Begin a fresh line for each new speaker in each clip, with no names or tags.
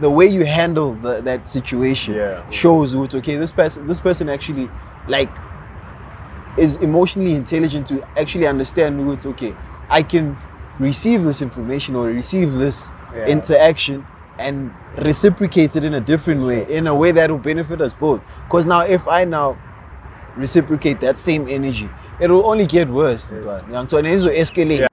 the way you handle the, that situation
Yeah.
shows what okay this person this person actually like is emotionally intelligent to actually understand what okay I can receive this information or receive this
Yeah.
interaction and reciprocate it in a different way in a way that will benefit us both because now if I now reciprocate that same energy it will only get worse
Yes.
yeah. so it will escalate
Yeah.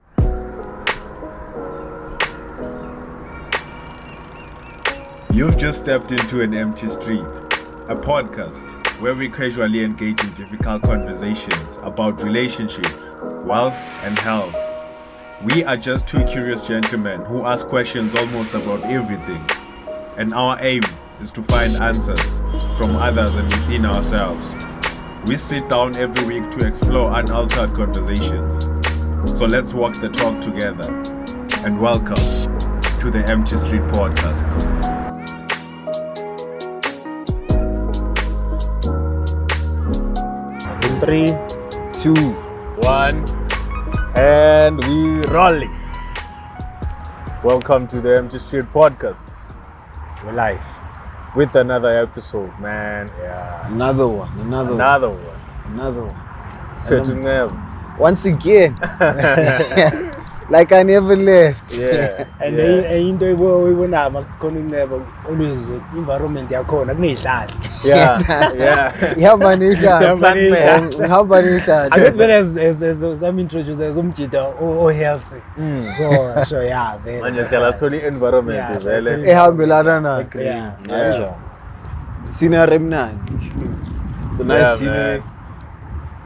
You've just stepped into an empty street, a podcast where we casually engage in difficult conversations about relationships, wealth, and health. We are just two curious gentlemen who ask questions almost about everything, and our aim is to find answers from others and within ourselves. We sit down every week to explore unaltered conversations. So let's walk the talk together and welcome to the Empty Street Podcast.
Three,
two
One, and we rolling. Welcome to the Empty Street Podcast
we're live.
with another episode, man.
Yeah.
another one another, one.
Another one.
one another one
Siphethu Nceba.
once again like I never left
Yeah.
And
yeah.
enye into oyibonayo makukhona unceba always environment yakhona kuney'hlahla
Yeah. Yeah.
ihamba nehlala
Ihamba nehlala.
ihamba nehlala
Angithi vele as as as some introduce as umjida o o healthy. Mm. So so yeah vele.
Manje sihlala sithola i-environment
Yeah,
vele.
sithola-
ehambelana nayo
Yeah.
Yeah.
scenery mnandi it's a nice
Yeah,
scenery
man.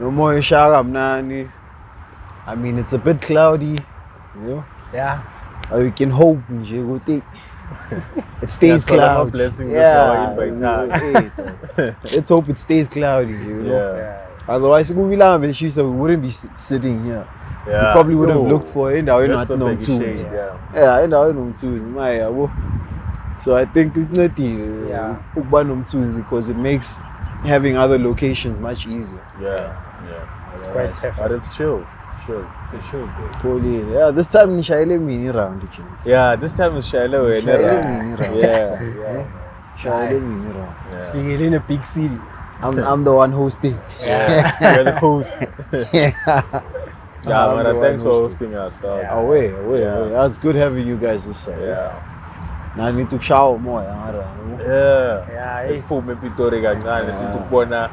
nomoya ushaka mnandi I mean it's a bit cloudy you
Yeah.
we can hope nje ukuthi it stays cloudy yeah
esiwayinvayithayo.
hey, dog. let's hope it stays cloudy you know
Yeah.
Yeah.
otherwise belishisa we wouldn't be sitting here
Yeah.
we probably would have
Yo,
looked for endaweni
that's
nathi
so big
nomthunzi
shade, Yeah.
yeah endaweni nomthunzi maye yabo so i think kuncedile uh,
Yeah.
ukuba nomthunzi because it makes having other locations much easier
Yeah. Yeah.
It's quite
heavy,
But
it's chilled. It's chilled.
It's sure good.
pholile yeah this time nishayele mina iround James.
Yeah, this time is Shaila wena.
Shayele
Yeah.
mina iround
Yeah. Yeah.
shayele mina iround
Yeah.
Sifikele in a big city.
I'm, I'm the one hosting
Yeah. You're the host.
yeah
Yeah,
I'm
man.
the one
Thanks for
hosting.
hosting us, dog.
Yeah.
away away
Yeah.
away that's good having you guys this side
Yeah.
na need to shower moya mara
Yeah.
Yeah,
Let's
eh.
put ePitori kancane
Yeah.
sithi ukubona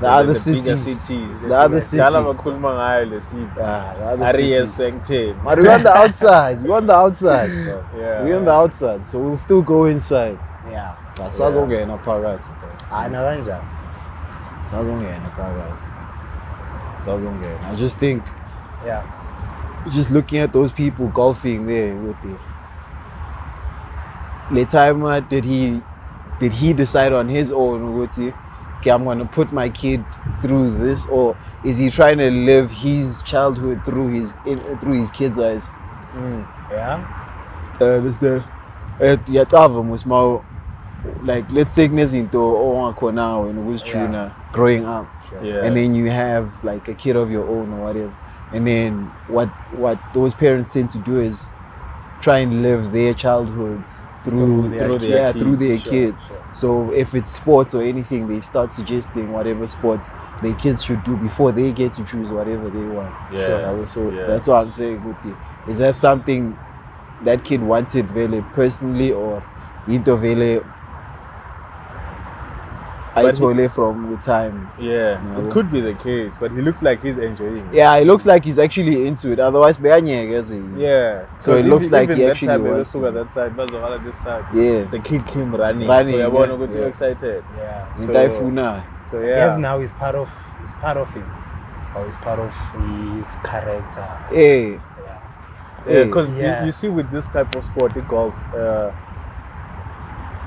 the
in
other
the bigger
cities
cities.
the other cities
bakhuluma ngayo le city.
Yeah, the other
Arias
cities.
Sanctin.
But we're on the outside. We're on the outside.
Yeah.
We're on the outside, so we'll still go inside.
Yeah.
Sazongena phakathi.
Ah na kanjani?
Sazongena phakathi. Sazongena. I just think
Yeah.
just looking at those people golfing there with the Letaimer, did he did he decide on his own with the okay, I'm gonna put my kid through this or is he trying to live his childhood through his in, through his kids' eyes?
Mm.
Yeah.
I understand. Yacava musma like let's say kunezinto ongakhona wena ukuzijuna growing up
Sure.
Yeah.
and then you have like a kid of your own or whatever and then what what those parents tend to do is try and live their childhoods through,
Through their
yeah through their
sure,
kids
sure.
so if it's sports or anything they start suggesting whatever sports their kids should do before they get to choose whatever they want
Yeah,
Sure, so
yeah.
that's what i'm saying Guti. is that something that kid wanted very personally or into vele
But he-
ayithole from the time
Yeah.
Yeah.
It could be the case, but he looks like he's enjoying it.
yeah it looks like he's actually into it otherwise beyanyeke as a
Yeah.
So it looks
even-
like
even
he
that
actually
time
wants
bebesuka
to.
that side bazokhala this side.
yeah
The kid came running.
Running,
so yabona
yeah,
ukuthi
yeah.
excited.
Yeah.
So-
into ayifuna
So
Yeah.
yeah.
Yes, now he's part of he's part of him. Or he's part of his character.
hey
Yeah.
Yeah,
Hey.
because
Yeah.
you, you see with this type of sport, the golf, uh,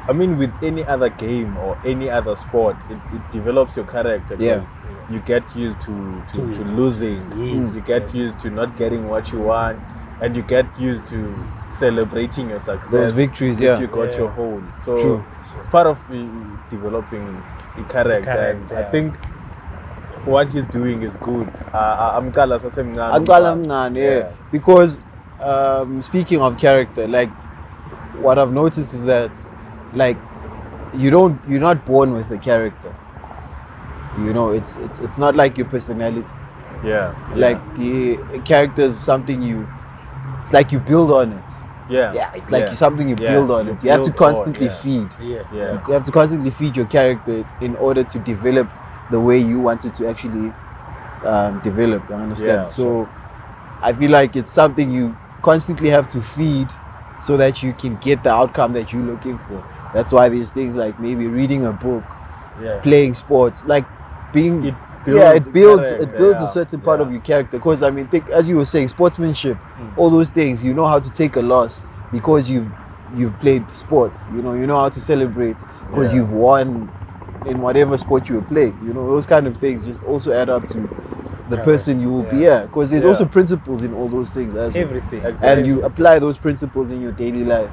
I mean, with any other game or any other sport, it, it develops your character.
Yeah.
'cause You get used to, to,
To
to losing.
Yes.
You get used to not getting what you want. And you get used to celebrating your success.
Those victories,
if
yeah.
you got
Yeah.
your hold. So
True.
it's part of uh, developing a character. and
Character,
I think what he's doing is good. Uh, I'm Kala sasemncane
aqala
umfana.
yeah because um, speaking of character like what i've noticed is that like you don't you're not born with a character. You know, it's it's it's not like your personality.
Yeah.
Like the character is something you. It's like you build on it.
yeah.
Yeah, it's like
yeah.
something you
Yeah,
build on
you
it. You have to
build on,
constantly
yeah.
feed.
Yeah.
Yeah.
You have to constantly feed your character in order to develop the way you want it to actually um, develop. You understand?
Yeah,
so I feel like it's something you constantly have to feed so that you can get the outcome that you're looking for. That's why these things like maybe reading a book,
Yeah.
playing sports, like being
It
yeah, it builds it builds
yeah,
a certain part
yeah.
of your character. Because I mean, think as you were saying, sportsmanship,
Hmm.
all those things. You know how to take a loss because you've you've played sports. You know, you know how to celebrate because
Yeah.
you've won in whatever sport you were playing. You know, those kind of things just also add up to the person you will be.
Yeah.
Yeah, because there's
Yeah.
also principles in all those things as well
Everything.
Exactly.
and you apply those principles in your daily life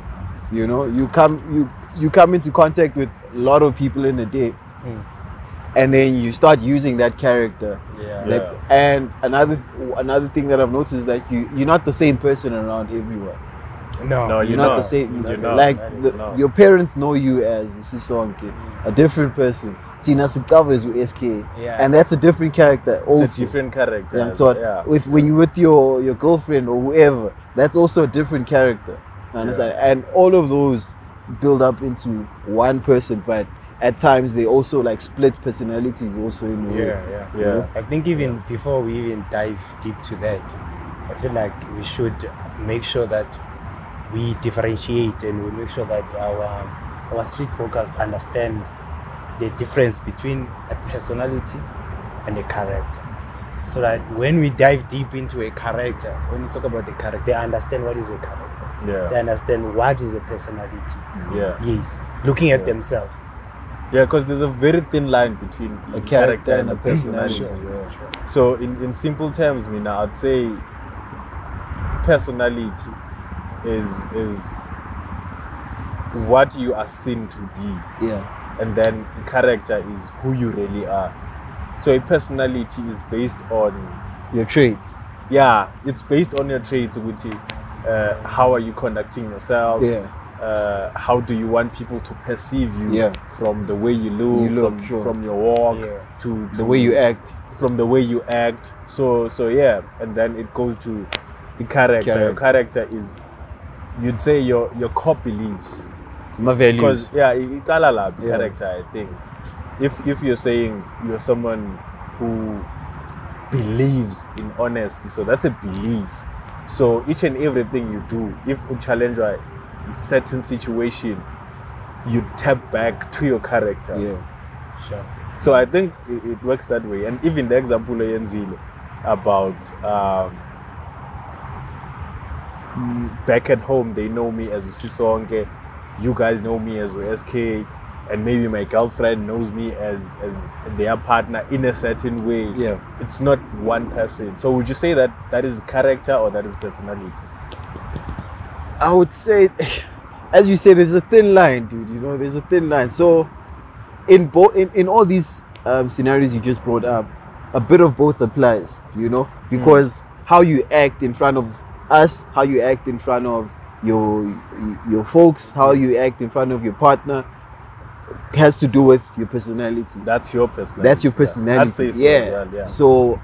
you know you come you you come into contact with a lot of people in a day
Mm.
and then you start using that character
Yeah.
Like, and another another thing that i've noticed is that you you're not the same person around everyone
No.
No,
you're,
You're
not,
not.
the same
You're not.
like
That is
the,
not.
your parents know you as Usisonke, a different person tina Sikawa is with sk
Yeah.
and that's a different character also
It's a different character.
yeah, so
yeah.
if when you're with your your girlfriend or whoever, that's also a different character. You understand? And all of those build up into one person, but at times they also like split personalities also in a way.
Yeah, yeah.
Yeah.
I think even before we even dive deep to that, I feel like we should make sure that we differentiate and we make sure that our our street workers understand the difference between a personality and a character. So that when we dive deep into a character, when we talk about the character, they understand what is a character. They
Yeah.
understand what is a personality.
Yeah.
Yes. Looking at
Yeah.
themselves.
Yeah, because there's a very thin line between
A character and a
personality.
personality.
yeah.
Sure.
So in, in simple terms, Mina, I'd say personality is is what you are seen to be,
Yeah.
and then character is who you really are. So a personality is based on
Your traits.
yeah, it's based on your traits, which uh, how are you conducting yourself?
Yeah.
Uh, how do you want people to perceive you
Yeah.
from the way you look,
You look,
from,
sure.
from your walk
Yeah.
to,
The way you act.
from the way you act. So so yeah, and then it goes to the character. Your character is you'd say your your core beliefs
My values.
because yeah, it- it's all about
Yeah.
character. I think if if you're saying you're someone who believes in honesty, so that's a belief. So each and everything you do, if you challenge a certain situation, you tap back to your character.
Yeah.
Sure.
So I think it, it works that way. And even the example Yenzile about um, mm, back at home, they know me as Usisonke, you guys know me as SK, and maybe my girlfriend knows me as as their partner in a certain way.
Yeah.
It's not one person. So would you say that that is character or that is personality?
I would say, as you say there's a thin line, dude. You know, there's a thin line. So, in both, in, in all these um, scenarios you just brought up, a bit of both applies. You know, because how you act in front of us, how you act in front of your your folks, how you act in front of your partner, has to do with your personality.
That's your personality.
That's your personality. Yeah.
well, yeah.
So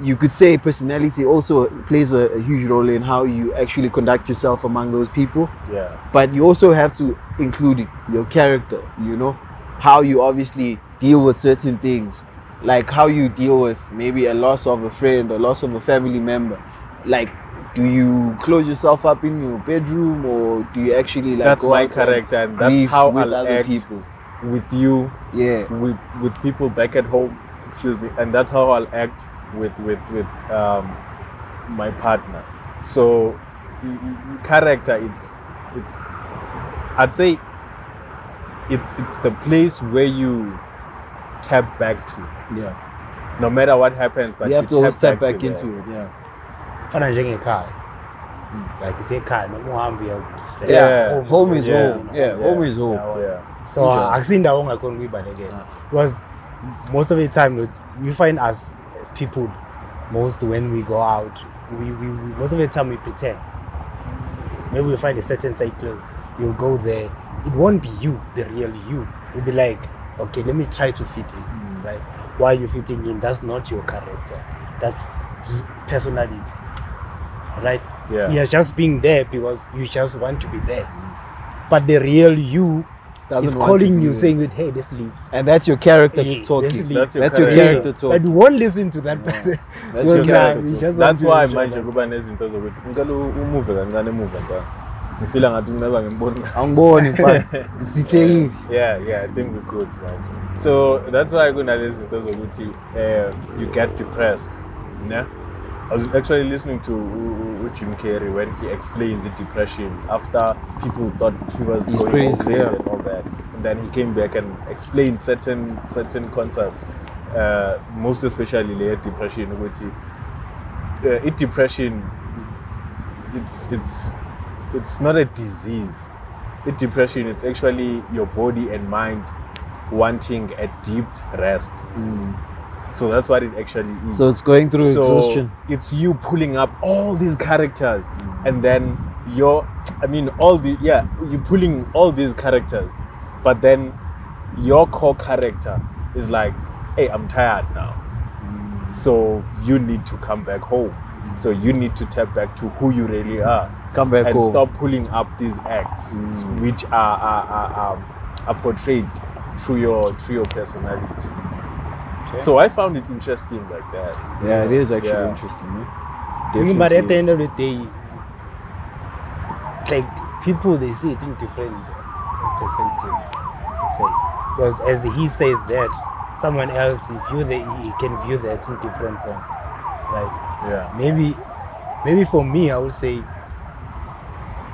you could say personality also plays a, a huge role in how you actually conduct yourself among those people.
yeah.
But you also have to include your character, you know, how you obviously deal with certain things, like how you deal with maybe a loss of a friend or loss of a family member. Like, do you close yourself up in your bedroom or do you actually like
That's
go
my
out and
character and that's how
with
I'll
other
act
people?
with you
Yeah.
with with people back at home excuse me and that's how i'll act with with with um my partner so character it's it's i'd say it's it's the place where you tap back to
Yeah.
no matter what happens but
you have to always tap back
to
into it. Yeah.
Fana njengekhaya like isekhaya noma uhambe uya- like,
Yeah,
home is
Yeah.
home. Yeah,
Yeah.
home is home.
Yeah.
yeah
so
Kunjalo.
akusindawo ongakhona ukuyibalekela because most of the time we- we find us people most when we go out we, we, we most of the time we pretend maybe we find a certain cycle you'll go there it won't be you, the real you. You'll be like, okay, let me try to fit in,
Mm.
right? While you're fitting in, that's not your character. That's personality, right?
Yeah.
You're just being there because you just want to be there. But the real you
Doesn't
is calling you, saying, that, "Hey, let's leave."
And that's your character
Yeah,
talking.
That's your
That's your
character.
character
But we
talking.
won't listen to that.
person.
That's
your character
we
talk.
that's why manje kuba nezinto zokuthi ngicela umuve kancane emuva njalo ngifila ngathi unceba ngemboni
Angiboni mfana. Sithekile.
yeah yeah i think good manje so that's why kunalezi zinto zokuthi uh, you get depressed ne I was actually listening to Jim Carrey when he explains the depression after people thought he was
He's
going
crazy,
all crazy
yeah.
and all that, and then he came back and explained certain certain concepts, uh, most especially layered depression. ukuthi, Uh, it depression, it, it's it's it's not a disease. It depression, it's actually your body and mind wanting a deep rest. So that's what it actually is.
So it's going through
So
exhaustion.
it's you pulling up all these characters, and then you're, I mean, all the yeah, you're pulling all these characters, but then your core character is like, hey, I'm tired now. So you need to come back home. So you need to tap back to who you really are.
Come back
and
home.
stop pulling up these acts, mm. which are are, are, are, are portrayed through your through your personality. So I found it interesting like that.
Yeah, it is actually
Yeah.
interesting. eh?
Thinking But at the end of the day, like people, they see it in different uh, perspective to say. Because as he says that, someone else he view the he can view that in different form, right?
Yeah.
Maybe, maybe for me, I would say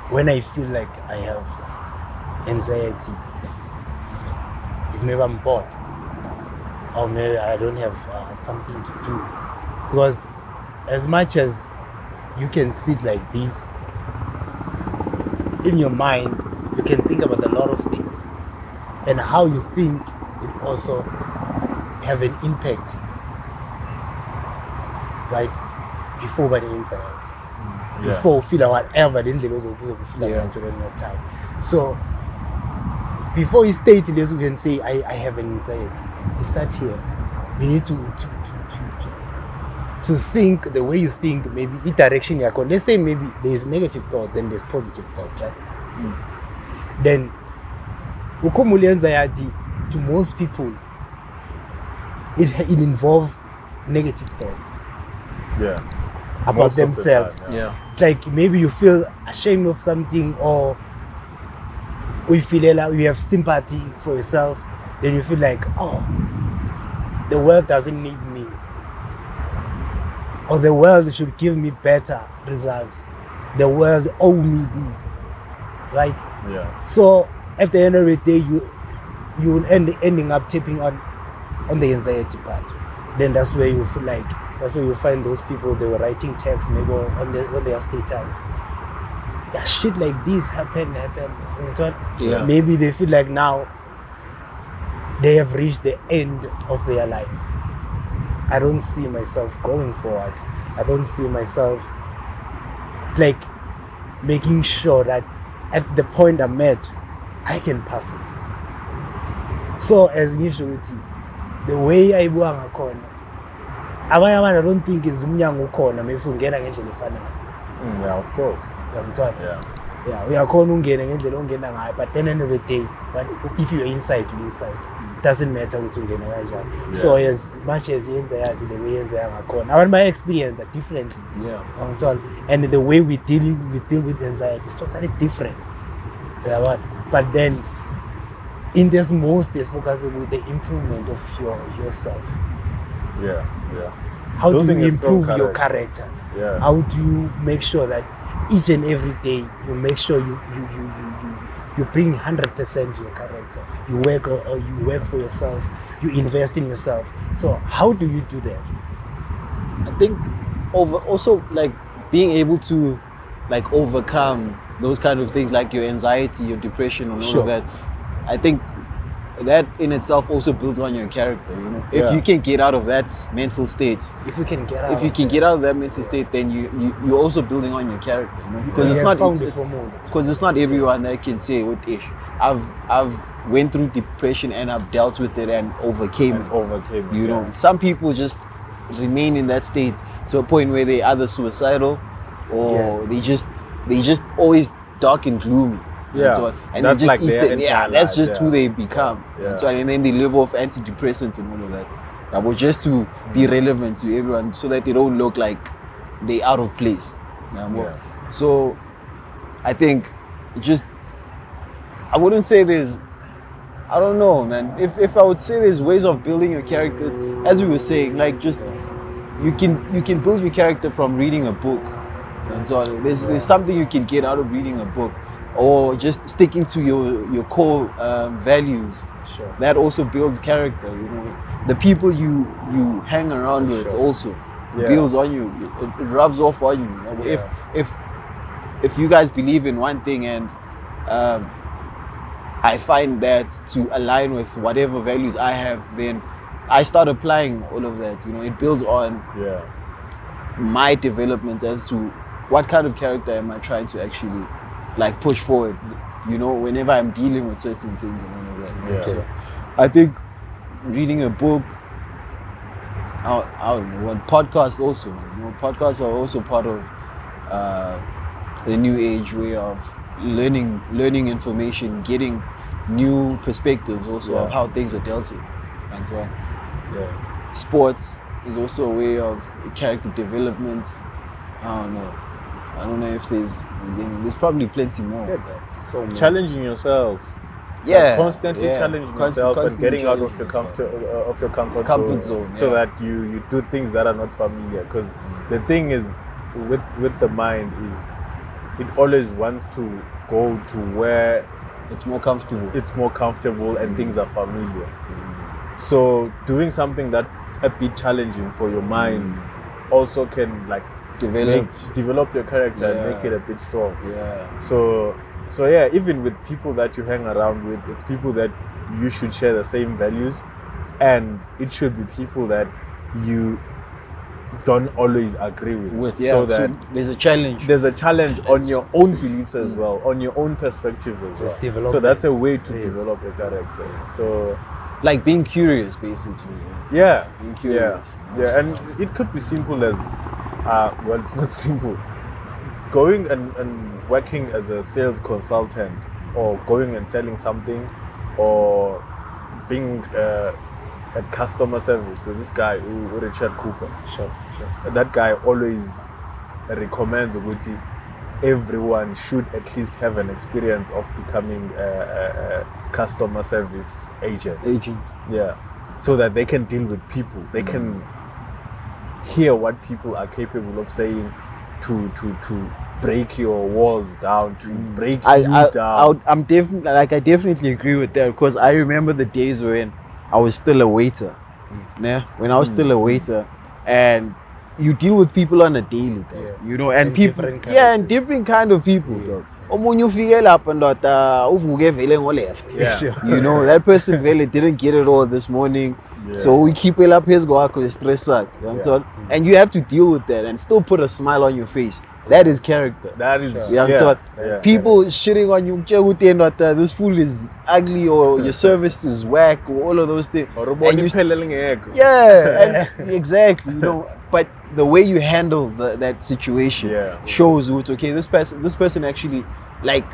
when I feel like I have anxiety, is maybe I'm bored, or maybe I don't have uh, something to do. Because as much as you can sit like this, in your mind, you can think about a lot of things, and how you think it also have an impact, right? Before by the inside
Yeah.
before ufila whatever le ndlela ozofila
Yeah.
ngayo during that time so before you state this you can say I, I have an anxiety you start here. You need to to, to, to, to to think the way you think maybe i direction you're going. Let's say maybe there's negative thought then there's positive thought right? Then ukhumule anxiety to most people it, it involve negative thought.
Yeah.
about
Most of the
themselves.
time,
Yeah.
like maybe you feel ashamed of something or you feel like you have sympathy for yourself then you feel like oh the world doesn't need me. Or the world should give me better results. The world owe me this. Right?
Yeah.
so at the end of the day you you will end ending up tapping on on the anxiety part. Then that's where you feel like that's where you find those people they were writing text maybe on their on their status yeah shit like this happen happen. You know?
Yeah.
maybe they feel like now they have reached the end of their life. I don't see myself going forward. I don't see myself like making sure that at the point i'm at i can pass it. So as ngisho ukuthi the way ayibuka ngakhona abanye abantu i don't think is umnyango ukhona maybe sungena ngendlela efanayo
Mm, yeah, of course.
uyangithwala
Yeah.
yeah uyakhona ungene ngendlela ongena ngayo but then end of the day if you're inside you're inside doesn't matter ukuthi ungene kanjani so as much as yenza yazi the way yenzeka ngakhona abantu baya-experience it differently
Yeah.
Angithola? and the way we deal we deal with anxiety is totally different uyabona but then in this most is focusing with the improvement of your yourself
Yeah. Yeah.
how
Building
do you improve your
character.
Character
Yeah.
how do you make sure that each and every day you make sure you you you you, you, you bring 100% your character you work or, or you work for yourself you invest in yourself so how do you do that
I think over also like being able to like overcome those kind of things like your anxiety, your depression and all
Sure.
of that. I think that in itself also builds on your character. You know, if
Yeah.
you can get out of that mental state,
If you can get out.
if you
of
can
that.
get out of that mental state, then you, you you're also building on your character. You know, because
You
it's
have
not
found
it's, it's, because it's not everyone that can say what ish. I've I've went through depression and I've dealt with it and overcame
And
it.
overcame it,
You know,
yeah.
some people just remain in that state to a point where they're either suicidal or
Yeah.
they just they just always dark and gloomy. And
Yeah.
so on. and
That's
just
like
eat them. Yeah, that's just
yeah.
who they become.
Yeah.
And, so and then they live off antidepressants and all of that. That was just to
Mm.
be relevant to everyone so that they don't look like they out of place. Yeah. So I think it just I wouldn't say there's I don't know man. If if I would say there's ways of building your character, as we were saying, like just you can you can build your character from reading a book. And so there's there's something you can get out of reading a book. Or just sticking to your your core um, values.
Sure.
that also builds character you know. The people you you hang around with also
Yeah.
builds on you. It, it rubs off on you, if if if you guys believe in one thing and um, I find that to align with whatever values I have then I start applying all of that you know. It builds on
Yeah.
my development as to what kind of character am I trying to actually like push forward you know whenever I'm dealing with certain things and all of that
Yeah.
so I think reading a book I, I don't know what podcasts also you know podcasts are also part of uh, the new age way of learning learning information getting new perspectives also of how things are dealt with and so on
Yeah.
sports is also a way of character development. I don't know. I don't know if there's there's, any, there's probably plenty more.
So many.
Challenging yourself.
Yeah,
Like, constantly
yeah.
challenging
Const-
yourself and getting out of your comfort uh, of your comfort,
Comfort
zone,
zone,
so that you you do things that are not familiar because the thing is with with the mind is it always wants to go to where
It's more comfortable.
it's more comfortable and mm. things are familiar mm. so doing something that's a bit challenging for your mind mm. also can like
Develop.
make, develop your character and make it a bit strong
Yeah.
so so yeah, even with people that you hang around with, it's people that you should share the same values and it should be people that you don't always agree with.
With yeah.
so
So,
that
there's a challenge.
there's a challenge on your own beliefs as well, on your own perspectives as well.
It's development
So that's a way to
phase.
develop a character. So
like being curious, basically.
yeah,
Being curious
yeah,
curious.
yeah, and it could be simple as, uh, well, it's not simple. Going and, and working as a sales consultant, or going and selling something, or being uh, at customer service. There's this guy, who, Richard Cooper.
Sure, sure.
That guy always recommends Uguti everyone should at least have an experience of becoming a, a, a customer service agent.
Agent.
Yeah. So that they can deal with people. They can hear what people are capable of saying to to to break your walls down, to mm. break
I,
you
I,
down.
I I'm definitely like I definitely agree with that because I remember the days when I was still a waiter. Mm. Yeah, when I was still a mm. waiter, and you deal with people on a daily, though,
Yeah.
you know, and,
And
people, yeah, and different kind of people, though. Omunye ufike lapha ndoda uvuke vele ngo-left
Yeah.
Sure.
you know that person vele didn't get it all this morning
Yeah.
so we keep it up his kwakho stress sakhe you
Yeah.
understand? and you have to deal with that and still put a smile on your face that is character
that is
you
yeah, yeah.
people shitting on you "Mtshela ukuthi yena ndoda, this fool is ugly or your service is whack or all of those things
Or
and
ubona
you
iphelele ngekho.
yeah, and exactly. You know, but the way you handle the, that situation
Yeah.
shows what okay, this person, this person actually like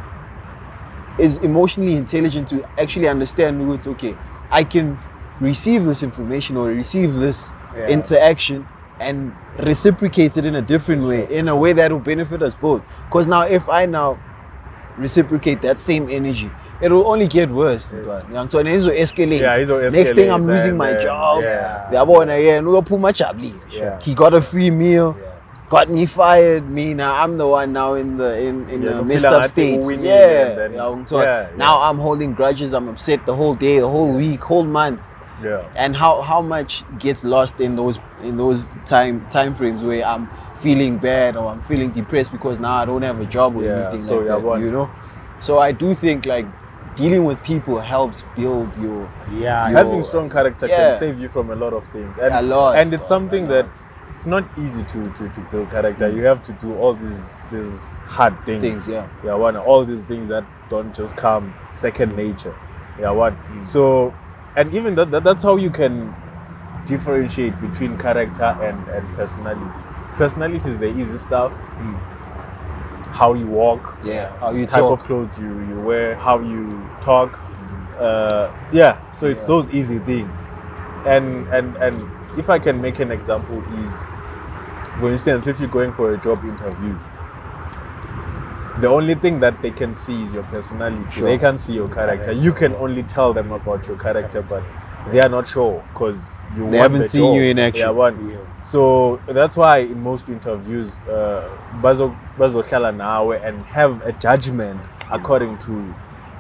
is emotionally intelligent to actually understand what okay, I can receive this information or receive this
Yeah.
interaction and reciprocate it in a different way, in a way that will benefit us both. Because now, if I now reciprocate that same energy, it will only get worse.
Yes.
Yes. So it will escalate.
Yeah, it'll
Next thing, I'm losing my
then-
job.
yeah.
Yabona yena uyophuma jabulile.
Yeah.
He got a free meal.
Yeah.
Got me fired. Me now, I'm the one now in the in in
Yeah,
the messed up state. Yeah.
then-
yeah, so
Yeah,
now
yeah.
I'm holding grudges. I'm upset the whole day, the whole week, whole month
Yeah.
and how how much gets lost in those in those time time frames where I'm feeling bad or I'm feeling depressed because now I don't have a job or
Yeah,
anything
so
like
yeah,
that,
one-
you know. So I do think like dealing with people helps build your
Yeah,
Your-
having strong character
Yeah.
can save you from a lot of things and,
A lot,
and it's something that it's not easy to, to, to build character you have to do all these these hard things
Things, yeah.
yeah one all these things that don't just come second nature yeah one
Mm.
so and even that, that that's how you can differentiate between character and and personality personality is the easy stuff how you walk
Mm. yeah how you
type
talk.
of clothes you, you wear, how you talk. Uh, yeah, so it's
Yeah.
those easy things. And and and if I can make an example is for instance, if you're going for a job interview, the only thing that they can see is your personality.
Sure.
They can see your character. You can only tell them about your character, but they are not sure because you
They haven't
the
seen
job.
you in action.
Yeah, one.
Yeah.
So that's why in most interviews, uh, bazo bazohlala nawe and have a judgment according to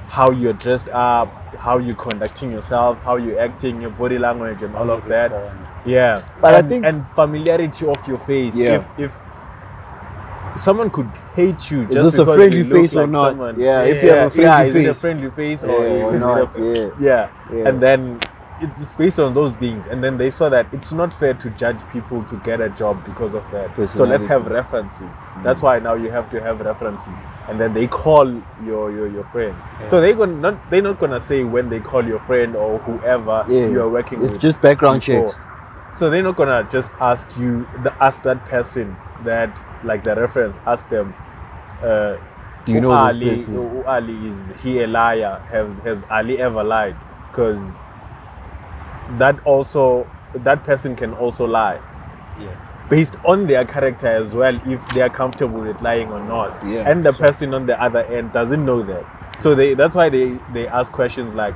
how you're dressed up, how you're conducting yourself, how you're acting, your body language, and all of that. Yeah,
But I think-
and familiarity of your face.
Yeah.
If if someone could hate you,
Is
just
this a friendly face or
like
not?
someone-
Yeah, if you have a
yeah,
friendly
is it a
face.
friendly face or
Yeah, or not, yeah.
yeah.
Yeah.
and then it's based on those things, and then they saw that it's not fair to judge people to get a job because of that. So let's have references. Mm. That's why now you have to have references, and then they call your your, your friends. So they're gonna not they're not gonna say when they call your friend or whoever
Yeah,
you are working
it's
with.
just background
before.
checks.
So they're not gonna just ask you, the, ask that person that like the reference, ask them. Uh,
Do you know this
Ali,
person?"
U Ali is he a liar? Has has Ali ever lied? Because that also that person can also lie
Yeah.
based on their character as well if they are comfortable with lying or not
Yeah,
and the
sure.
person on the other end doesn't know that so they that's why they they ask questions like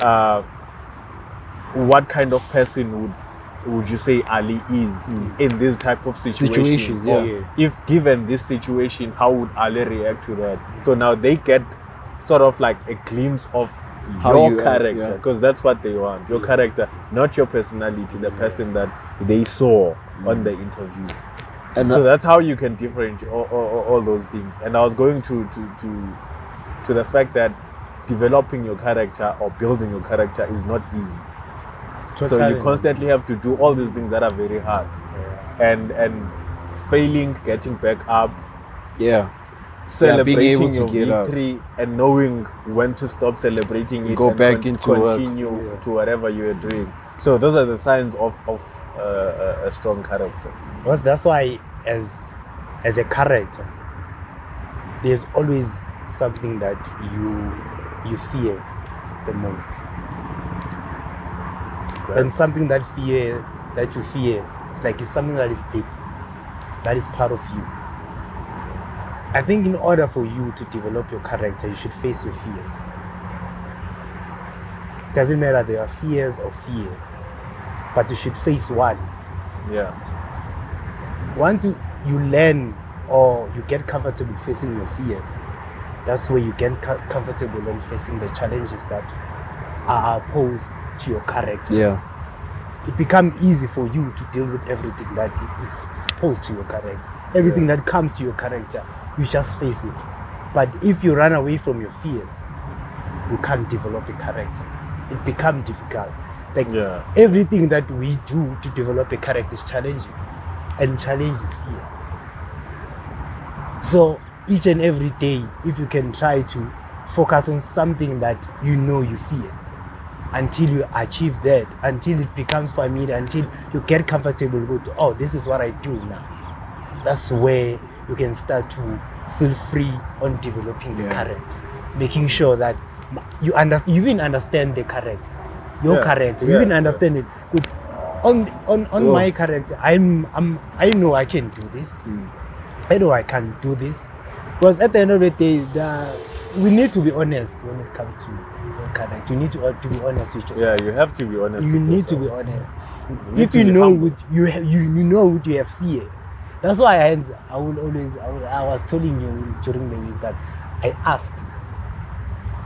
uh, what kind of person would would you say Ali is in this type of situation?
Hmm. Situations, yeah.
Yeah.
If given this situation, how would Ali react to that? So now they get sort of like a glimpse of
How
your
you act,
character
yeah.
because that's what they want. Your character, not your personality, the person that they saw on the interview.
And
so that's how you can differentiate all, all, all- all those things. And I was going to, to to to the fact that developing your character or building your character is not easy. So you constantly have to do all these things that are very hard,
Yeah.
and and failing, getting back up,
yeah,
celebrating
able to
your
get up.
victory, and knowing when to stop celebrating it.
Go
and
back
con-
into work.
continue
Yeah.
to whatever you are doing. So those are the signs of of uh, a- a strong character.
Because that's why as as a character, there's always something that you you fear the most. And something that fear that you fear, it's like it's something that is deep, that is part of you. I think in order for you to develop your character, you should face your fears. Doesn't matter they are fears or fear, but you should face one
Yeah.
once you, you learn or you get comfortable facing your fears, that's where you get comfortable on facing the challenges that are opposed to your character.
yeah,
It becomes easy for you to deal with everything that is posed to your character. Everything that comes to your character, you just face it. But if you run away from your fears, you can't develop a character. It becomes difficult. Like
Yeah.
everything that we do to develop a character is challenging and challenges fears. So each and every day, if you can try to focus on something that you know you fear until you achieve that, until it becomes familiar, until you get comfortable with, oh, this is what I do now. That's where you can start to feel free on developing the
Yeah.
character, making sure that you understand, you even understand the character, your
Yeah,
character, you
yeah,
even understand it. Good. On on on
Oh.
my character, I'm I'm I know I can do this.
Mm.
I know I can do this. Because at the end of the day, the, we need to be honest when it comes to character. You need to, uh, to be honest with yourself.
Yeah, you have to be honest.
you need to be honest.
need
If you know
humble.
what you have, you, you know what you have fear. That's why I, I will always I, will, I was telling you during the week that I asked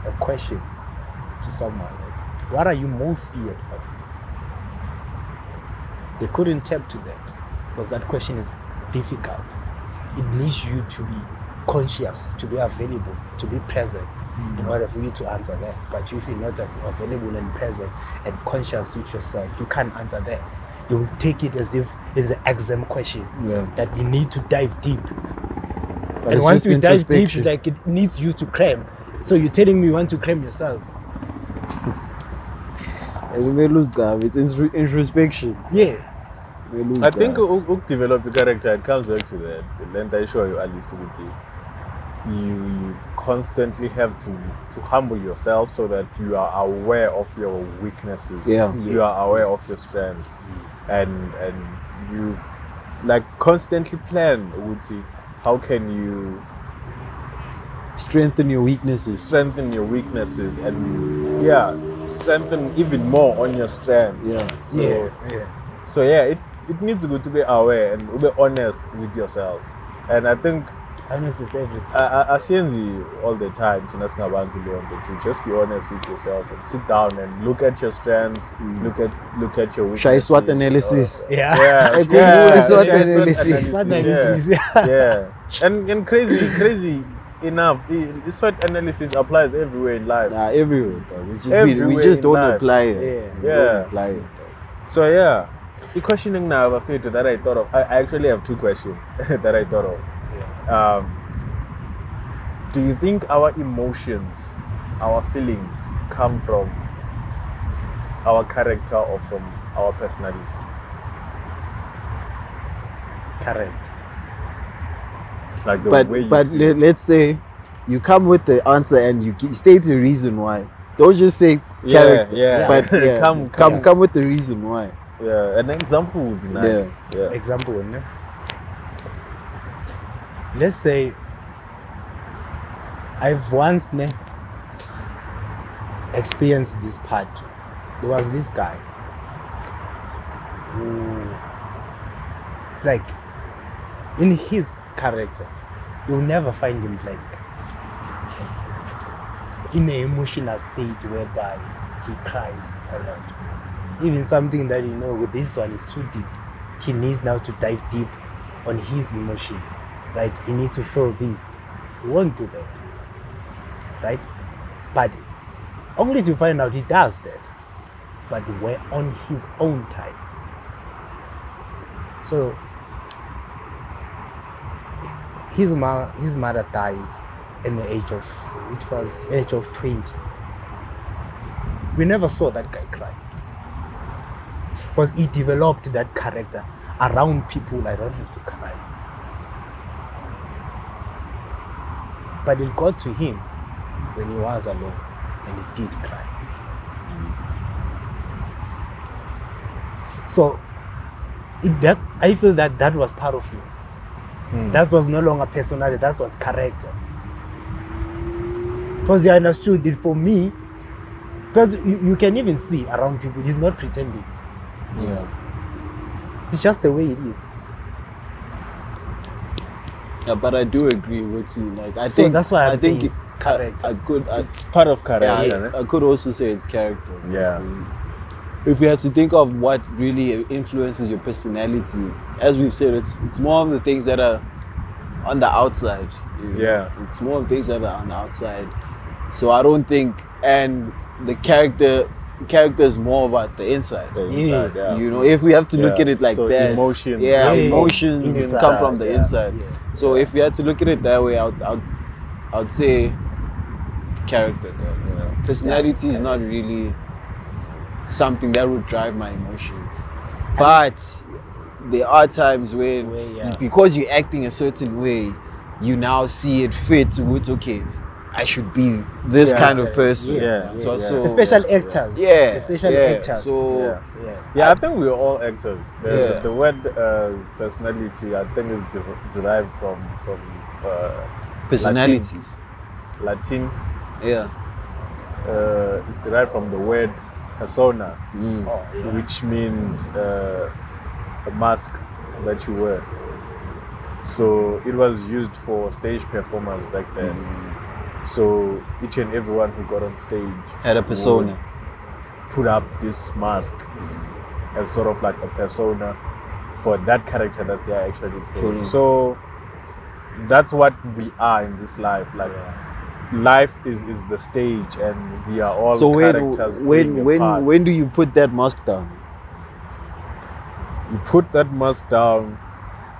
a question to someone like, "What are you most feared of?" They couldn't tap to that because that question is difficult. It needs you to be conscious, to be available, to be present, in order for you to answer that. But if you're not av- available and present and conscious with yourself, you can't answer that. You will take it as if it's an exam question
Yeah.
that you need to dive deep.
But
and once you dive deep,
introspection.
like it needs you to cram. So you're telling me you want to cram yourself.
And you may lose that. It's introspection.
Yeah.
You may lose
I think
that.
uk- ukudevelop character it comes back to the land that le nto ayishoyo alice ukuthi you, you constantly have to to humble yourself so that you are aware of your weaknesses
Yeah.
you are aware of your strengths and and you like constantly plan ukuthi how can you
Strengthen your weaknesses.
strengthen your weaknesses and yeah strengthen even more on your strengths
Yeah.
so,
yeah. Yeah.
So yeah, it, it needs good to be aware and be honest with yourself. And I think
Honest is everything.
I- I- asiyenzi all the time thina singabantu leyo nto to just be honest with yourself and sit down and look at your strengths, mm. look at look at your
Shall I
weaknesses.
SWOT analysis?
Yeah.
Yeah,
I could
yeah,
do SWOT analysis.
SWOT
yeah.
analysis,
Yeah. yeah. And and crazy crazy enough, i- SWOT analysis applies everywhere in life.
Nah, everywhere, dog. It's just we, we just don't
life.
apply it.
Yeah.
We
Yeah.
Don't apply it. dog.
So yeah, the questioning now Bafetu that I thought of. I, I actually have two questions that I thought of. Um, do you think our emotions, our feelings, come from our character or from our personality?
Correct.
Like the
But
way you
but
feel.
let, let's say you come with the answer and you gi- state the reason why. Don't just say
Yeah,
character.
yeah.
But yeah,
Come-
come
come.
come with the reason why.
yeah, an example would be nice. Yeah.
Example, no? Let's say I've once ne, experienced this part. There was this guy who, like, in his character, you'll never find him like in an emotional state whereby he cries a lot. Even something that you know with this one is too deep. He needs now to dive deep on his emotions. Right? He needs to feel this. He won't do that. Right? But only to find out he does that. But we're on his own time. So his ma- his mother dies in the age of it was age of 20 we never saw that guy cry because he developed that character around people i don't have to cry but it got to him when he was alone and he did cry so it, that i feel that that was part of him that was no longer personality, that was character. Because he understood it for me, because you, you can even see around people, he's not pretending.
Yeah.
It's just the way it is.
Yeah, but I do agree with you. Like I
So
think
that's why I'm
I think
it's character.
I, I could I,
It's part of character.
yeah,
ne?
I, I could also say it's character.
Yeah. Mm.
If you have to think of what really influences your personality, as we've said, it's it's more of the things that are on the outside.
Yeah.
It's more of things that are on the outside. So I don't think and the character character is more about the inside.
The inside, yeah.
You know, if we have to look at it like
So
that,
emotions
yeah,
come from
emotions
inside,
come from the
yeah.
inside.
Yeah.
So if we had to look at it that way, I would, I would, I would say character. Though.
Yeah.
Personality is not really something that would drive my emotions, but there are times when
Where, yeah.
because you're acting a certain way, you now see it fit with okay, I should be this
Yeah.
kind of person.
Yeah,
So,
yeah.
so
Especially actors.
yeah,
Especially
yeah.
actors.
So
Yeah.
yeah.
Yeah, I think we're all actors. The,
Yeah.
the, the word uh, personality, I think, is de- derived from from uh,
personalities.
Latin.
Yeah.
Uh, it's derived from the word persona,
Mm.
Oh,
which means uh, a mask that you wear. So it was used for stage performers back then. So each and everyone who got on stage
Had a persona.
put up this mask as sort of like a persona for that character that they are actually playing. So that's what we are in this life. Like life is is the stage, and we are all
so when
characters.
when when
part.
when do you put that mask down?
you put that mask down,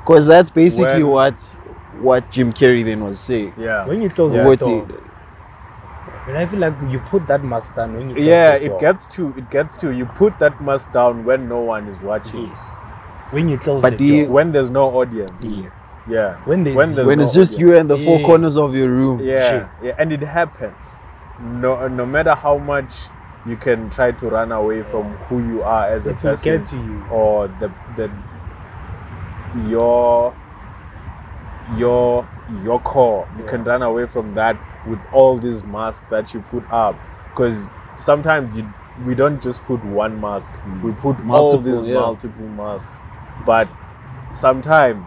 Because that's basically
When-
what what Jim Carrey then was saying.
yeah,
When you close
Yeah.
the
What
door,
he-
and I feel like you put that mask down when you close
yeah,
the door.
it gets to it gets to you put that mask down when no one is watching,
yes. When you close
But
the
do you-
door.
when there's no audience.
Yeah.
Yeah,
When there's-
there's
when
no
it's just
audience.
you and the four
Yeah.
corners of your room.
Yeah, yeah, and it happens. No, no matter how much you can try to run away from who you are as a
It will
person,
get to you.
or the the your your your core. You can run away from that with all these masks that you put up, because sometimes you we don't just put one mask. We mm. put all
Multiple,
these
yeah.
multiple masks, but sometime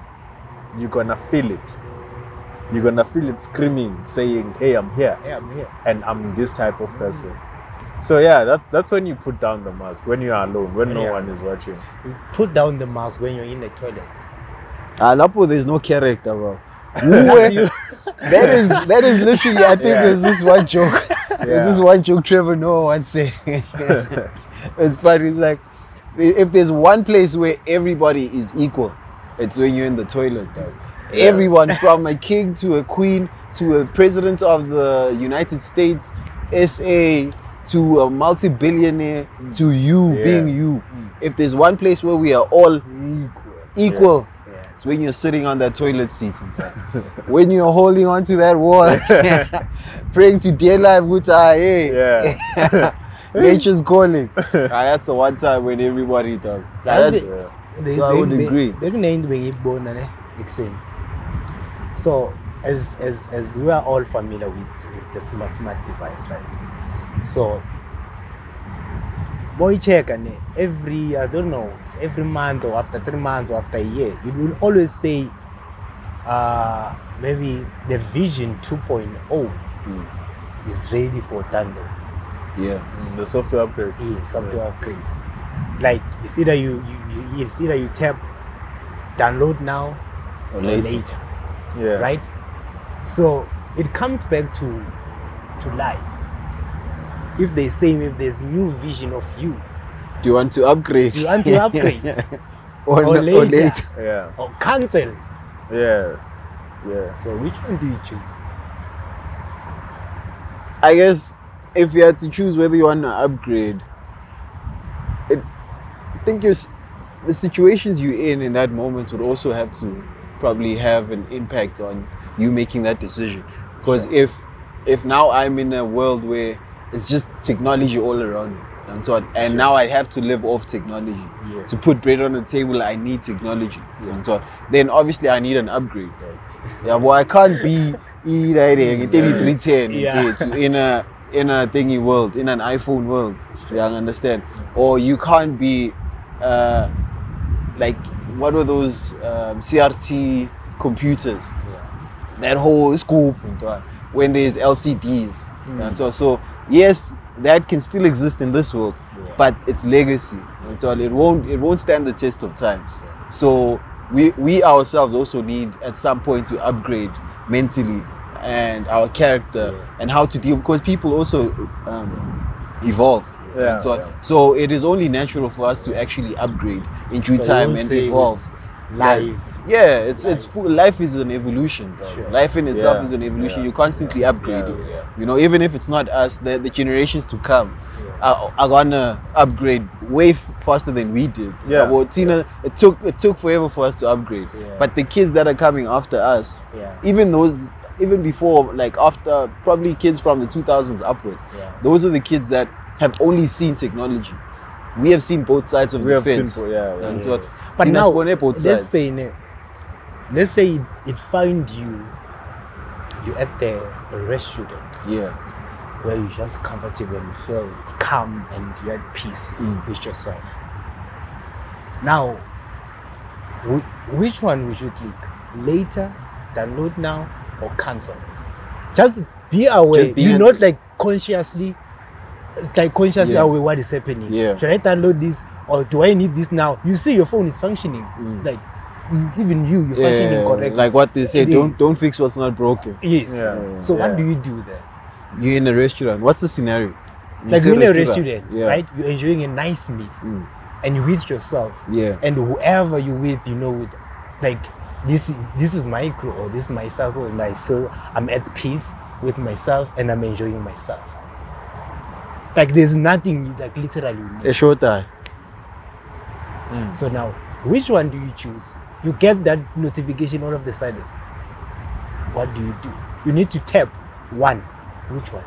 you're gonna feel it. You're gonna feel it screaming, saying, "Hey, I'm here."
Yeah, I'm here.
and I'm this type of mm. person. So yeah, that's that's when you put down the mask when you are alone, when no
Yeah.
one is watching.
You put down the mask when you're in the toilet.
Ah, Lapo, there's no character, bro. Who- eh? that is that is literally. I think
Yeah.
there's this one joke. There's this one joke Trevor Noah once said. it's funny. It's like if there's one place where everybody is equal, it's when you're in the toilet. Dog.
Yeah.
Everyone from a king to a queen to a president of the United States, SA to a multi-billionaire mm. to you
Yeah.
being you. Mm. If there's one place where we are all
Equal.
equal.
Yeah.
It's when you're sitting on that toilet seat. in fact. when you're holding on to that wall, praying to dear life, good hey,
Yeah.
nature's calling. Ah, that's the one time when everybody does. Like,
That's
that's-
it.
So I would agree.
bekunento bengiyibona ne ekuseni so as as as we are all familiar with uh, the smart smart device right so boyichecka ne every i don't know it's every month or after three months or after a year it will always say uh maybe the vision 2.0
Mm.
is ready for download
yeah.
Mm, the software upgrade
yeah, software upgrade. Like it's either you, you, you it's either you tap download now
Or
or
later.
later,
Yeah.
right? So it comes back to to life. If they say if there's new vision of you
Do you want to upgrade?
Do you want to upgrade?
or,
or
no-
later.
or later?
Yeah.
or cancel,
Yeah. Yeah.
so which one do you choose?
I guess if you had to choose whether you want to upgrade, it, I think you're, the situations you're in in that moment would also have to probably have an impact on you making that decision. Because if if now I'm in a world where it's just technology all around and so on, and now I have to live off technology
Yeah.
to put bread on the table, I need technology and so on. Then obviously I need an upgrade. Though. Yeah, well I can't be e riding a 3310
Yeah.
to in a in a thingy world, in an iPhone world. Yeah, I understand. Or you can't be uh, like what were those um, CRT computers? That whole scoop and so on, when there's LCDs and so so yes, that can still exist in this world,
Yeah.
but it's legacy so on. It won't it won't stand the test of times. So we we ourselves also need at some point to upgrade mentally and our character
Yeah.
and how to deal because people also um, evolve.
Yeah,
so,
yeah.
so it is only natural for us to actually upgrade in due
So
time and evolve.
it's Life.
Yeah, it's it's
Life.
full, life is an evolution.
Sure.
Life in itself
Yeah,
is an evolution.
yeah,
You're constantly upgrading.
yeah, yeah.
You know, even if it's not us, the, the generations to come are, are gonna upgrade way faster than we did.
Yeah.
Well, Tina, it took it took forever for us to upgrade. But the kids that are coming after us,
Yeah.
even those, even before, like after probably kids from the 2000s upwards, those are the kids that have only seen technology. We have seen both sides of
We
the
have
fence.
simple, yeah, yeah.
And
Yeah.
so,
But
Tina
now,
spone both
let's
sides.
say, ne, let's say it, it found you, you at the restaurant
yeah.
where you're just comfortable and you feel calm and you're at peace
Mm.
with yourself. Now, whi- which one would you click? Later, download now, or cancel? Just be aware.
Just be
You're
in-
not like consciously, like consciously
Yeah.
aware what is happening.
Yeah.
Should I download this or do I need this now? You see, your phone is functioning.
Mm.
Like mm, even you, you're functioning correctly.
Like what they say,
Yeah.
don't don't fix what's not broken.
yes.
Yeah.
So
Yeah.
what do you do there?
You're in a restaurant. What's the scenario? You
like you're in a restaurant,
Yeah.
right? You're enjoying a nice meal,
Mm.
and you're with yourself.
Yeah.
And whoever you with, you know, with like this this is my crew or this is my circle, and I feel I'm at peace with myself and I'm enjoying myself. Like there's nothing like literally. you.
A short eye.
So now, which one do you choose? You get that notification all of the sudden. What do you do? You need to tap one. Which one?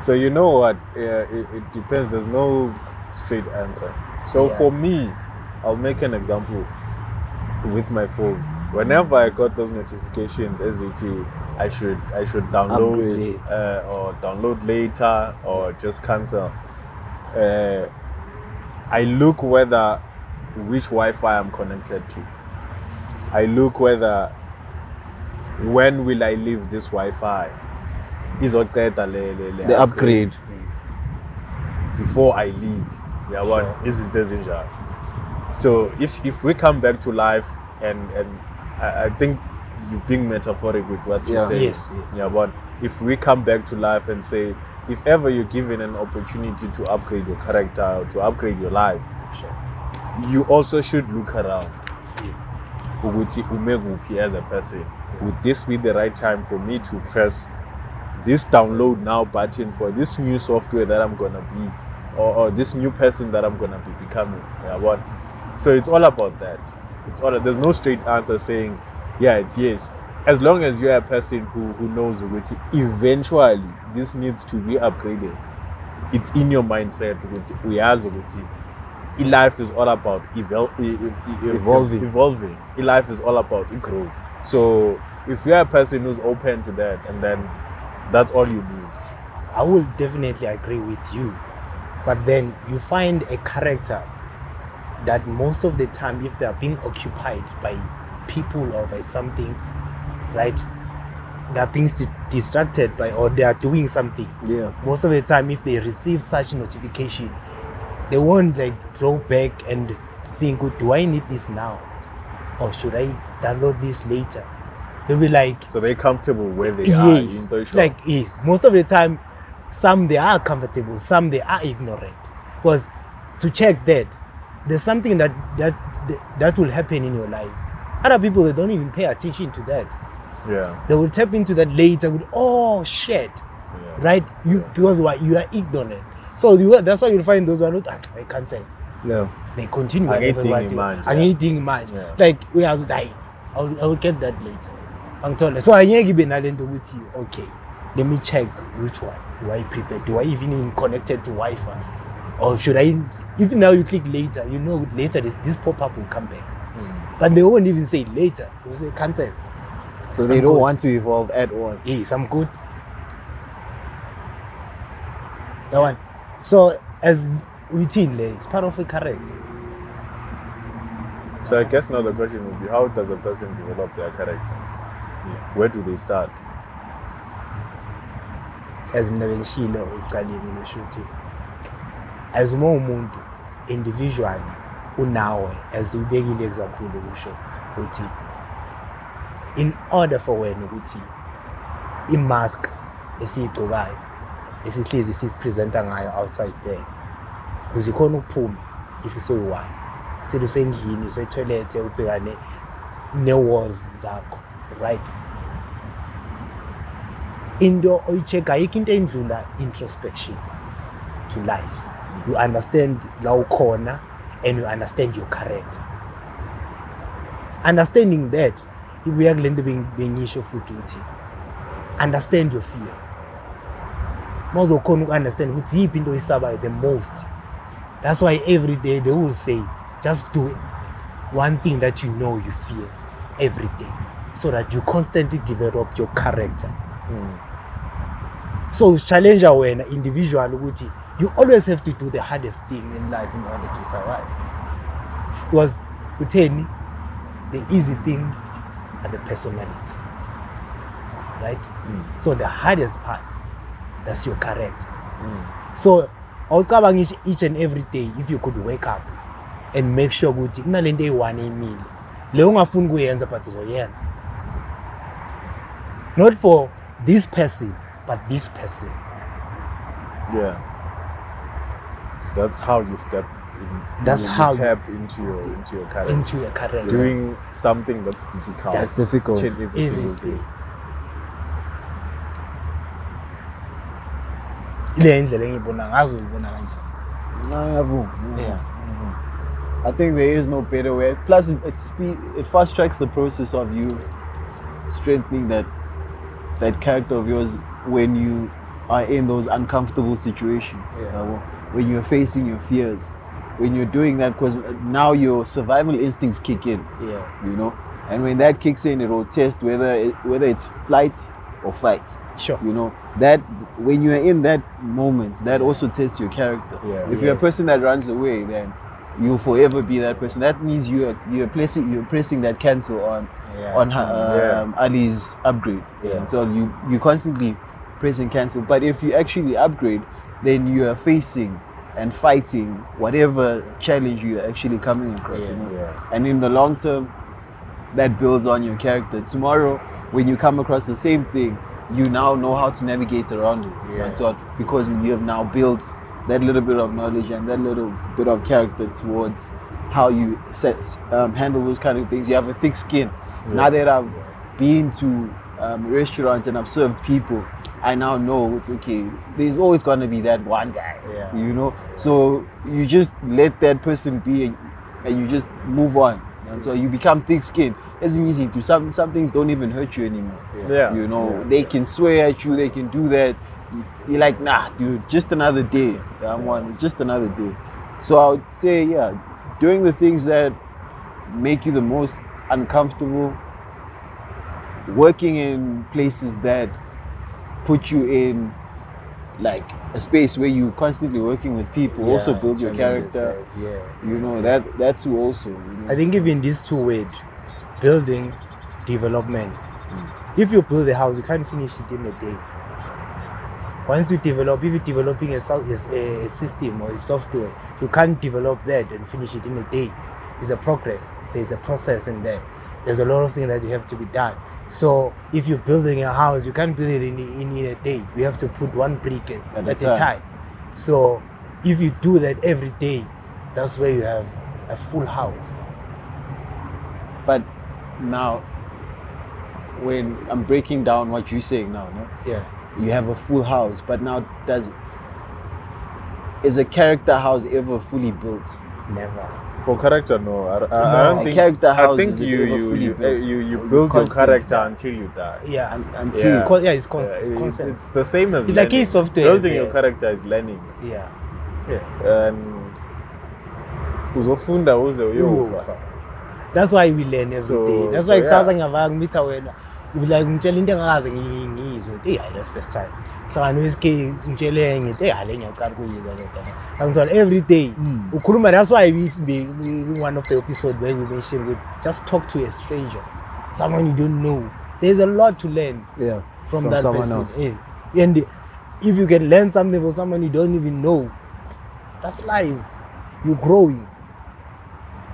So you know what? Uh, it, it depends. There's no straight answer. So
Yeah.
for me, I'll make an example with my phone. Whenever I got those notifications, as SAT, I should I should download
Upgrade.
uh, or download later or just cancel. Uh, I look whether which Wi-Fi I'm connected to. I look whether when will I leave this Wi-Fi. Izoceda le- le- le
The upgrade.
before I leave. Yeah, what
Sure.
is it? So if if we come back to life and and I, I think you being metaphoric with what you
Yeah.
say.
Yes, yes.
Yeah, but if we come back to life and say if ever you're given an opportunity to upgrade your character or to upgrade your life,
Sure.
you also should look around.
Yeah.
ukuthi ume kuphi as a person would this be the right time for me to press this download now button for this new software that i'm gonna be or, or this new person that i'm gonna be becoming yeah what so it's all about that it's all there's no straight answer saying yeah it's yes as long as you're a person who, who knows ukuthi eventually this needs to be upgraded it's in your mindset ukuthi uyazi ukuthi life is all about evol-
Evolving.
evolving life is all about growth so if you're a person who's open to that and then that's all you need
I will definitely agree with you. But then you find a character that most of the time, if they are being occupied by people or by uh, something, right, they are being st- distracted by or they are doing something.
Yeah.
Most of the time, if they receive such notification, they won't like draw back and think, oh, do I need this now? Or should I download this later? They'll be like,
so they're comfortable where they are
yes like yes most of the time some they are comfortable some they are ignorant because to check that there's something that that that will happen in your life other people they don't even pay attention to that.
Yeah.
They will tap into that later with oh shit.
Yeah.
Right? You because what you are ignorant. So you, that's why you'll find those who are not "Ah, i can't say.
No.
they continue they
manje,
want. Angithi manje.
Yeah.
like we are hayi I will- I will get that later. Angithole so angeke ibe nalento ukuthi okay. Let me check which one do i prefer. Do i even even connected to wi-fi? Or should i if now you click later you know later this, this pop-up will come back but they won't even say later. They will say cancel.
So they
I'm
don't
good.
want to evolve at all.
yes i'm good. That one. So as within le it's part of a character
so i guess now the question would be how does a person develop their character? Where do they start?
As mina bengishilo ekuqaleni ngisho ukuthi as uma umuntu individually unawe as ubekile example ukusho ukuthi in order for wena ukuthi i-mask esiyigqokayo esihlezi sisipresenta ngayo outside there ukuze ikhona ukuphume if soyi-one selusendlini soyitoilet ubhekane ne-walls zakho right? Into oyi-check ayikho into endlula introspection to life. You understand la ukhona and you understand your character understanding that ibuya kule nto beng- bengisho futhi ukuthi understand your fears. Uma uzokhona uku-understand ukuthi yiphi into oyisabayo the most. That's why every day they will say just do one thing that you know you fear every day so that you constantly develop your character. So challenger wena individual ukuthi you always have to do the hardest thing in life in order to survive. Because kutheni the easy things are the personality right? Mm. So the hardest part that's your character. Mm. So awucabanga each, each and every day if you could wake up and make sure ukuthi kunalento eyi-one emile. Leyo ungafuni kuyenza but uzoyenza. Not for this person, but this person.
Yeah. So that's how you step in.
That's
you
how you-
tap into your into your character.
Into your character.
doing something that's difficult.
That's
difficult.
Every single
day.
day.
ile indlela engiyibona ngazo uyibona kanjani
Ngiyavuma, I think there is no better way. Plus, it, it, spe- it fast tracks the process of you strengthening that that character of yours when you are in those uncomfortable situations.
Yeah.
yabo. when you're facing your fears, when you're doing that, because now your survival instincts kick in.
yeah
You know, and when that kicks in, it will test whether it, whether it's flight or fight.
sure
You know that when you are in that moment, that also tests your character.
Yeah.
If you're a person that runs away, then you'll forever be that person. That means you are you're placing you're pressing that cancel on
Yeah.
on her,
Yeah.
um, Ally's upgrade.
Yeah.
So you you constantly pressing cancel. But if you actually upgrade, then you are facing and fighting whatever challenge you are actually coming across.
Yeah.
You know?
Yeah.
And in the long term, that builds on your character. Tomorrow, when you come across the same thing, you now know how to navigate around it.
Yeah.
Because you have now built that little bit of knowledge and that little bit of character towards how you set, um, handle those kind of things. You have a thick skin. Now that I've been to um, restaurants and I've served people, I now know it's okay. There's always gonna be that one guy,
Yeah.
you know. So you just let that person be, and, and you just move on. And so you become thick-skinned. It's easy to some some things don't even hurt you anymore.
Yeah.
You know,
Yeah.
they can swear at you, they can do that. You're like, nah, dude, just another day. I'm one. It's just another day. So I would say, yeah, doing the things that make you the most uncomfortable, working in places that put you in like a space where you constantly working with people also build your character.
yourself, yeah
You know that that too also. You know.
I think even these two words, building, development. Hmm. If you build a house, you can't finish it in a day. Once you develop, if you're developing a, so- a, a system or a software, you can't develop that and finish it in a day. It's a progress. There's a process in there. There's a lot of things that you have to be done. So if you're building a house, you can't build it in, in, in a day. You have to put one brick at,
At a time.
time. So if you do that every day, that's where you have a full house.
but now when I'm breaking down what you're saying now, no?
Yeah.
you have a full house, but now does is a character house ever fully built?
Never.
For character, no. I, I, I
No.
don't
A
think.
character
I think
is eh,
you
you
you,
built.
you you build your character until you die.
Yeah.
Un- until
Yeah.
Yeah, it's con-
Yeah, it's, it's the same as
It's like
learning.
a software,
Building
yeah.
your character is learning,
yeah. Yeah.
and uzofunda uze uyofa.
Uyofa. That's why we learn every
So-
day. That's
so,
why kusasa
yeah.
wena You'll be like ngitshela into engakaze ngi- ngiyizwe ukuthi eyi hayi that's first time. Hlangana we-sk ngitshele ngithi eyi hayi le ngiyaqala ukuyizwa le nto angithola every day ukhuluma that's why one of the episode where we mentioned with just talk to a stranger someone you don't know. There's a lot to learn
Yeah,
from, that
someone
person.
else.
yes. And if you can learn something from someone you don't even know that's life. You're growing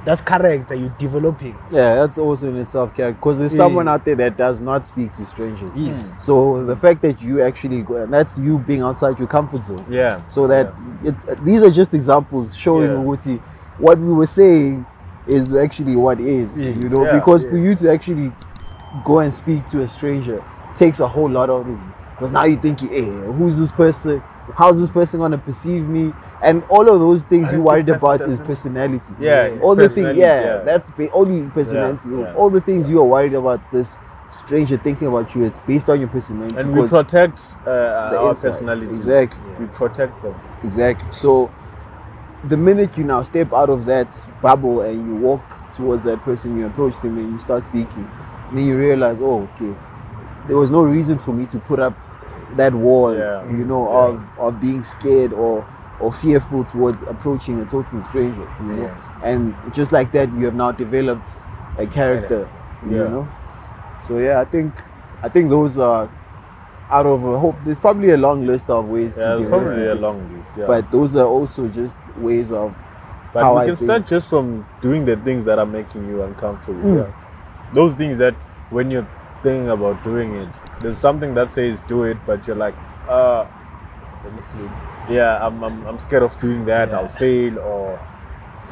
that's character you're developing
Yeah, that's also in itself character because there's
Yeah.
someone out there that does not speak to strangers.
Yes. Hmm.
So the fact that you actually go, and that's you being outside your comfort zone.
Yeah.
So that it, uh, these are just examples showing
Yeah.
Uguti what we were saying is actually what is.
Yeah.
You know,
Yeah.
because for you to actually go and speak to a stranger takes a whole lot out of you. Because now you think, hey, who's this person? How's this person gonna perceive me? And all of those things you worried about is personality.
Yeah,
All the things, yeah,
yeah.
that's ba- only personality.
yeah.
All the things you are worried about this stranger thinking about you, it's based on your personality.
And we protect uh, our
inside.
personality.
Exactly.
We protect them.
Exactly. So the minute you now step out of that bubble and you walk towards that person, you approach them and you start speaking, then you realize, oh, okay, there was no reason for me to put up that wall,
Yeah.
you know,
Yeah.
of of being scared or or fearful towards approaching a total stranger, you know.
Yeah.
And just like that, you have now developed a character, you know. So yeah, I think I think those are out of a hope. There's probably a long list of ways
Yeah,
to develop
probably a
it
long list. Yeah.
but those are also just ways of
But
how
we
I
can
think.
start just from doing the things that are making you uncomfortable.
Mm.
Yeah. Those things that when you're thinking about doing it, there's something that says do it, but you're like, uh,
Let me sleep.
yeah, I'm, I'm, I'm scared of doing that.
Yeah.
I'll fail or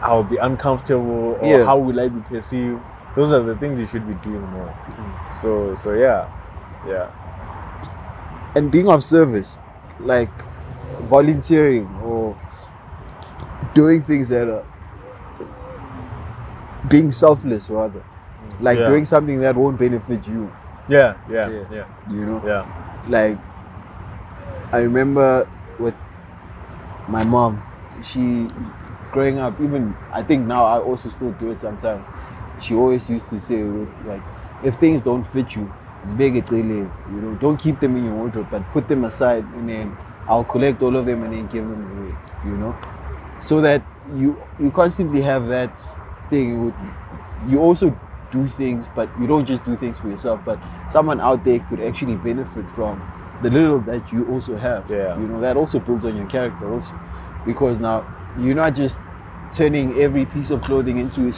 I'll be uncomfortable or
Yeah.
how will I be perceived? Those are the things you should be doing more.
Mm.
So, so yeah, yeah,
and being of service, like volunteering or doing things that are being selfless rather, like
Yeah.
doing something that won't benefit you.
Yeah, yeah,
Yeah.
yeah,
You know,
yeah.
like I remember with my mom, she growing up, even I think now I also still do it sometimes. She always used to say, with, like, if things don't fit you, it's big it really, you know, don't keep them in your wardrobe, but put them aside and then I'll collect all of them and then give them away, you know, so that you you constantly have that thing. With, you also do things, but you don't just do things for yourself, but someone out there could actually benefit from the little that you also have.
Yeah.
You know, that also builds on your character also. Because now you're not just turning every piece of clothing into a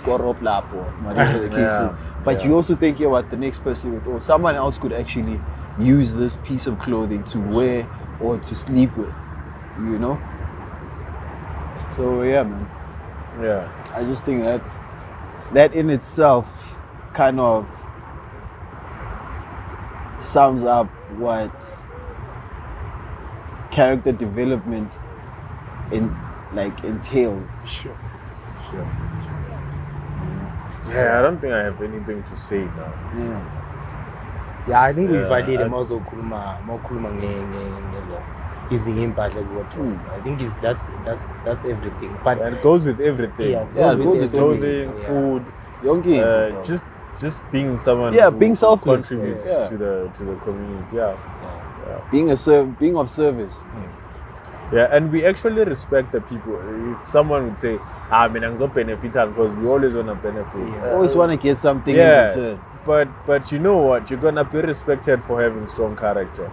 lap or whatever the case
Yeah,
is. But
yeah.
you also thinking about the next person with, or someone else could actually use this piece of clothing to wear or to sleep with. You know? So yeah man.
Yeah,
I just think that that in itself kind of sums up what character development in like entails.
Sure.
sure. Yeah, I don't think I have anything to say now.
Yeah.
Yeah, I think
Yeah,
uyivalile
I-
mawuzokhuluma mawukhuluma nge- nge- ngelo izinga impahla kuwardrobe. I think it's that's that's that's everything. But
And it goes with everything.
yeah,
Yeah, it
with
goes with
everything.
clothing,
Yeah.
food,
Yonke into,
uh, just just being someone
Yeah,
who,
being
who
selfless,
contributes
yeah.
to the to the community. Yeah, yeah,
being a serv- being of service.
yeah. And we actually respect the people. If someone would say, "Ah, man, I'm benefit because we always want to benefit."
Yeah.
Uh,
Always want to get something
yeah,
in return.
but but you know what? You're gonna be respected for having strong character.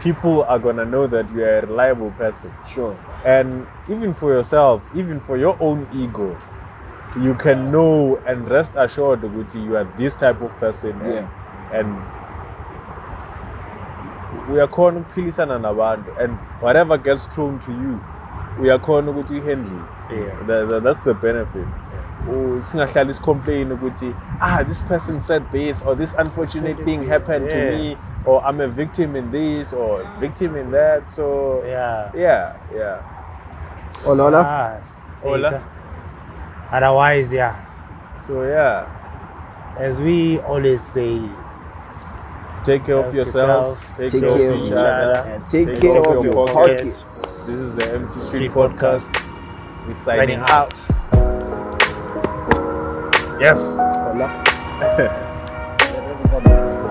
People are gonna know that you are a reliable person.
Sure.
And even for yourself, even for your own ego, you can know and rest assured that you are this type of person.
Yeah.
And we are khona ukuphilisana nabantu and whatever gets thrown to you we are khona ukuthi handle
Yeah.
That- that- that's the benefit Oh, singahlali isicomplain ukuthi ah this person said this or this unfortunate thing happened to me or i'm a victim in this or victim in that so
Yeah.
yeah yeah
Oh Lola.
Ah,
Ola.
Later. Otherwise, yeah.
so yeah
As we always say,
take care of yourselves
yourself,
take,
Take
care,
care
of
of
each
each
other
other.
And take, care, of, your pockets.
this is the empty street
Street
podcast we're signing
Signing
out yes
Hola.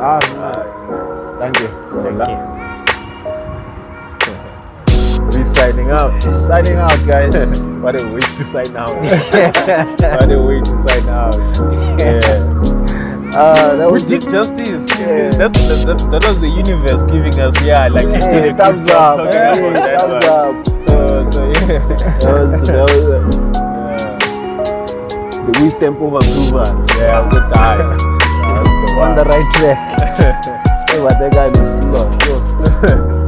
ah, no. Thank you.
Hola.
okay.
Signing out
Signing out, guys.
what a way to sign out what a way to sign out yeah
uh, that was we
did justice.
Yeah.
That's, that, that, that was the universe giving us, yeah, like you
Hey,
did a
thumbs up.
talking
Hey,
about that
thumbs
one.
up.
So, so yeah.
That was, that was
yeah.
the wisdom of approval.
Yeah, good time. That's the
On the right track. hey, but that guy looks slow.